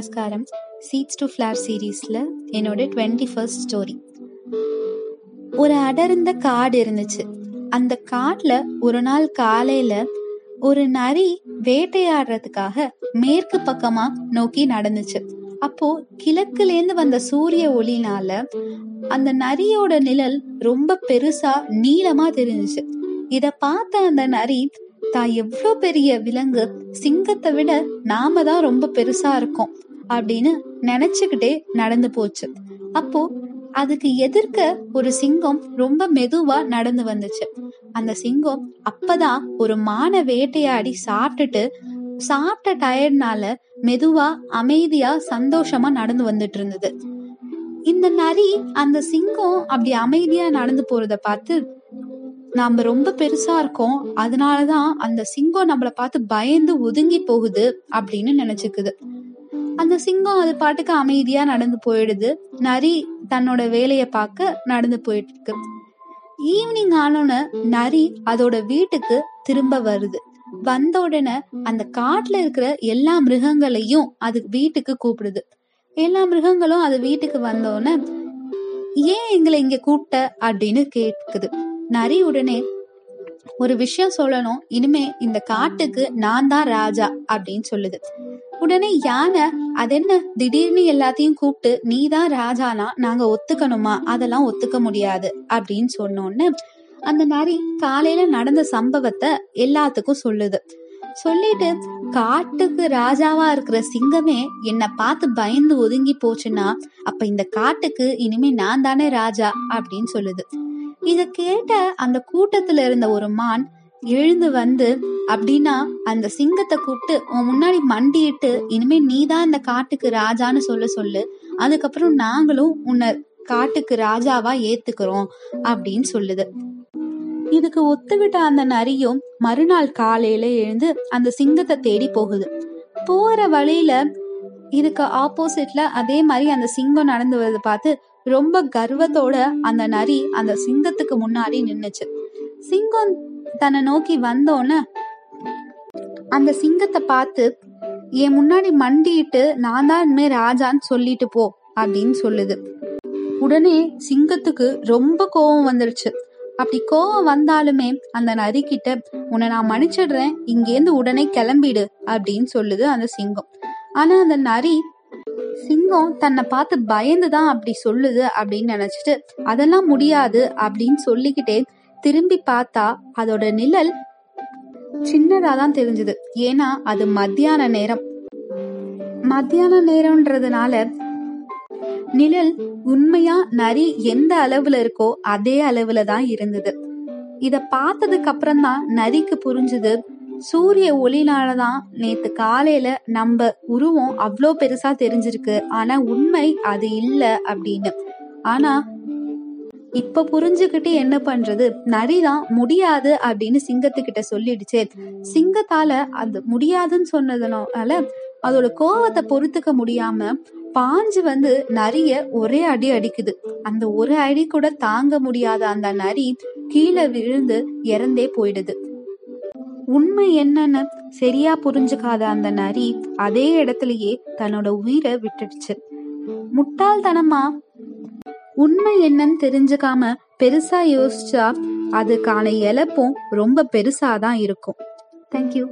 நமஸ்காரம். Seeds to flower சீரீஸில் என்னோட டுவெண்ட்டி ஃபர்ஸ்ட் ஸ்டோரி ஒரு அடர்ந்த காடு இருந்துச்சு. அந்த காட்டில் ஒரு நாள் காலையில் ஒரு நரி வேட்டையாடுறதுக்காக மேற்கு பக்கமா நோக்கி நடந்துச்சு. அப்போ கிழக்குலேருந்து வந்த சூரிய ஒளினால அந்த நரியோட நிழல் ரொம்ப பெருசா நீளமா தெரிஞ்சுச்சு. இத பார்த்த அந்த நரி தான் எவ்வளோ பெரிய விலங்கு சிங்கத்தை விட நாம தான் ரொம்ப பெருசா இருக்கோம். அப்படின்னு நினைச்சுக்கிட்டே நடந்து போச்சு. அப்போ அதுக்கு எதிர்க்க ஒரு சிங்கம் ரொம்ப மெதுவா நடந்து வந்துச்சு. அந்த சிங்கம் அப்பதான் ஒரு மான வேட்டையாடி சாப்பிட்டுட்டு சாப்பிட்ட டயர்னால மெதுவா அமைதியா சந்தோஷமா நடந்து வந்துட்டு இருந்தது. இந்த நரி அந்த சிங்கம் அப்படி அமைதியா நடந்து போறத பார்த்து நாம ரொம்ப பெருசா இருக்கோம் அதனாலதான் அந்த சிங்கம் நம்மள பார்த்து பயந்து ஒதுங்கி போகுது அப்படின்னு நினைச்சுக்குது. அந்த சிங்கம் அது பாட்டுக்கு அமைதியா நடந்து போயிடுது. நரி தன்னோட வேலைய பார்க்க நடந்து போயிட்டு இருக்கு ஈவினிங் ஆனோன்னு நரி அதோட வீட்டுக்கு திரும்ப வருது. வந்த உடனே அந்த காட்டுல இருக்கிற எல்லா மிருகங்களையும் அது வீட்டுக்கு கூப்பிடுது. எல்லா மிருகங்களும் அது வீட்டுக்கு வந்தோடனே ஏன் எங்களை இங்க கூப்பிட்ட? அப்படின்னு கேட்குது. நரி உடனே ஒரு விஷயம் சொல்லணும். இனிமே இந்த காட்டுக்கு நான் தான் ராஜா அப்படின்னு சொல்லுது. உடனே யானை அது என்ன? திடீர்னு எல்லாத்தையும் கூப்பிட்டு நீ தான் ராஜானா? நாங்க ஒத்துக்கணுமா? அதெல்லாம் ஒத்துக்க முடியாது. அப்படின்னு சொன்னோன்னு அந்த நரி காலையில நடந்த சம்பவத்தை எல்லாத்துக்கும் சொல்லுது. சொல்லிட்டு காட்டுக்கு ராஜாவா இருக்கிற சிங்கமே என்னை பார்த்து பயந்து ஒதுங்கி போச்சுன்னா அப்ப இந்த காட்டுக்கு இனிமே நான் தானே ராஜா? அப்படின்னு சொல்லுது. இத கேட்ட அந்த கூட்டத்துல இருந்த ஒரு மான் எழுந்து வந்து அப்படின்னா அந்த சிங்கத்தை கூப்பிட்டு உன் முன்னாடி மண்டிட்டு இனிமே நீதான் இந்த காட்டுக்கு ராஜான்னு சொல்ல சொல்லு. அதுக்கப்புறம் நாங்களும் உன்னை காட்டுக்கு ராஜாவா ஏத்துக்கிறோம் அப்படின்னு சொல்லுது. இதுக்கு ஒத்துவிட்ட அந்த நரியும் மறுநாள் காலையில எழுந்து அந்த சிங்கத்தை தேடி போகுது. போற வழியில இதுக்கு ஆப்போசிட்ல அதே மாதிரி அந்த சிங்கம் நடந்து வரதை பார்த்து ரொம்ப கர்வத்தோட அந்த நரி அந்த சிங்கத்துக்கு முன்னாடி நின்னுச்சு. சிங்கம் தன்னை நோக்கி வந்தோன்னு அந்த சிங்கத்தை பார்த்து என் முன்னாடி மண்டிட்டு நான் தான் இனிமே ராஜான்னு சொல்லிட்டு போ அப்படின்னு சொல்லுது. உடனே சிங்கத்துக்கு ரொம்ப கோபம் வந்துருச்சு. அப்படி கோவம் வந்தாலுமே அந்த நரி கிட்ட உன்னை நான் மன்னிச்சிடுறேன். இங்கேருந்து உடனே கிளம்பிடு அப்படின்னு சொல்லுது அந்த சிங்கம். ஆனா அந்த நரி சிங்கம் தன்னை பார்த்து பயந்துதான் அப்படி சொல்லுது அப்படின்னு நினைச்சிட்டு அதெல்லாம் முடியாது அப்படின்னு சொல்லிக்கிட்டே திரும்பி பார்த்தா அதோட நிழல் சின்னதா தான் தெரிஞ்சது. ஏன்னா அது மத்தியான நேரம். மத்தியான நேரம்ன்றதுனால நிழல் உண்மையா நரி எந்த அளவுல இருக்கோ அதே அளவுல தான் இருந்தது. இத பார்த்ததுக்கு அப்புறம் தான் நரிக்கு புரிஞ்சுது சூரிய ஒளினால தான் நேத்து காலையில நம்ம உருவம் அவ்வளோ பெருசா தெரிஞ்சிருக்கு. ஆனா உண்மை அது இல்ல அப்படின்னு. ஆனா இப்ப புரிஞ்சுக்கிட்டு என்ன பண்றது? நரிதான் முடியாது அப்படின்னு சிங்கத்துக்கிட்ட சொல்லிடுச்சு. சிங்கத்தால அது முடியாதுன்னு சொன்னதுனால அதோட கோவத்தை பொறுத்துக்க முடியாம பாஞ்சு வந்து நரிய ஒரே அடி அடிக்குது. அந்த ஒரு அடி கூட தாங்க முடியாத அந்த நரி கீழே விழுந்து இறந்தே போயிடுது. உண்மை என்னன்னு சரியா புரிஞ்சுக்காத அந்த நரி அதே இடத்துலயே தன்னோட உயிரை விட்டுடுச்சு. முட்டாள்தனமா? உண்மை என்னன்னு தெரிஞ்சுக்காம பெருசா யோசிச்சா அதுக்கான இழப்பும் ரொம்ப பெருசாதான் இருக்கும். தேங்க்யூ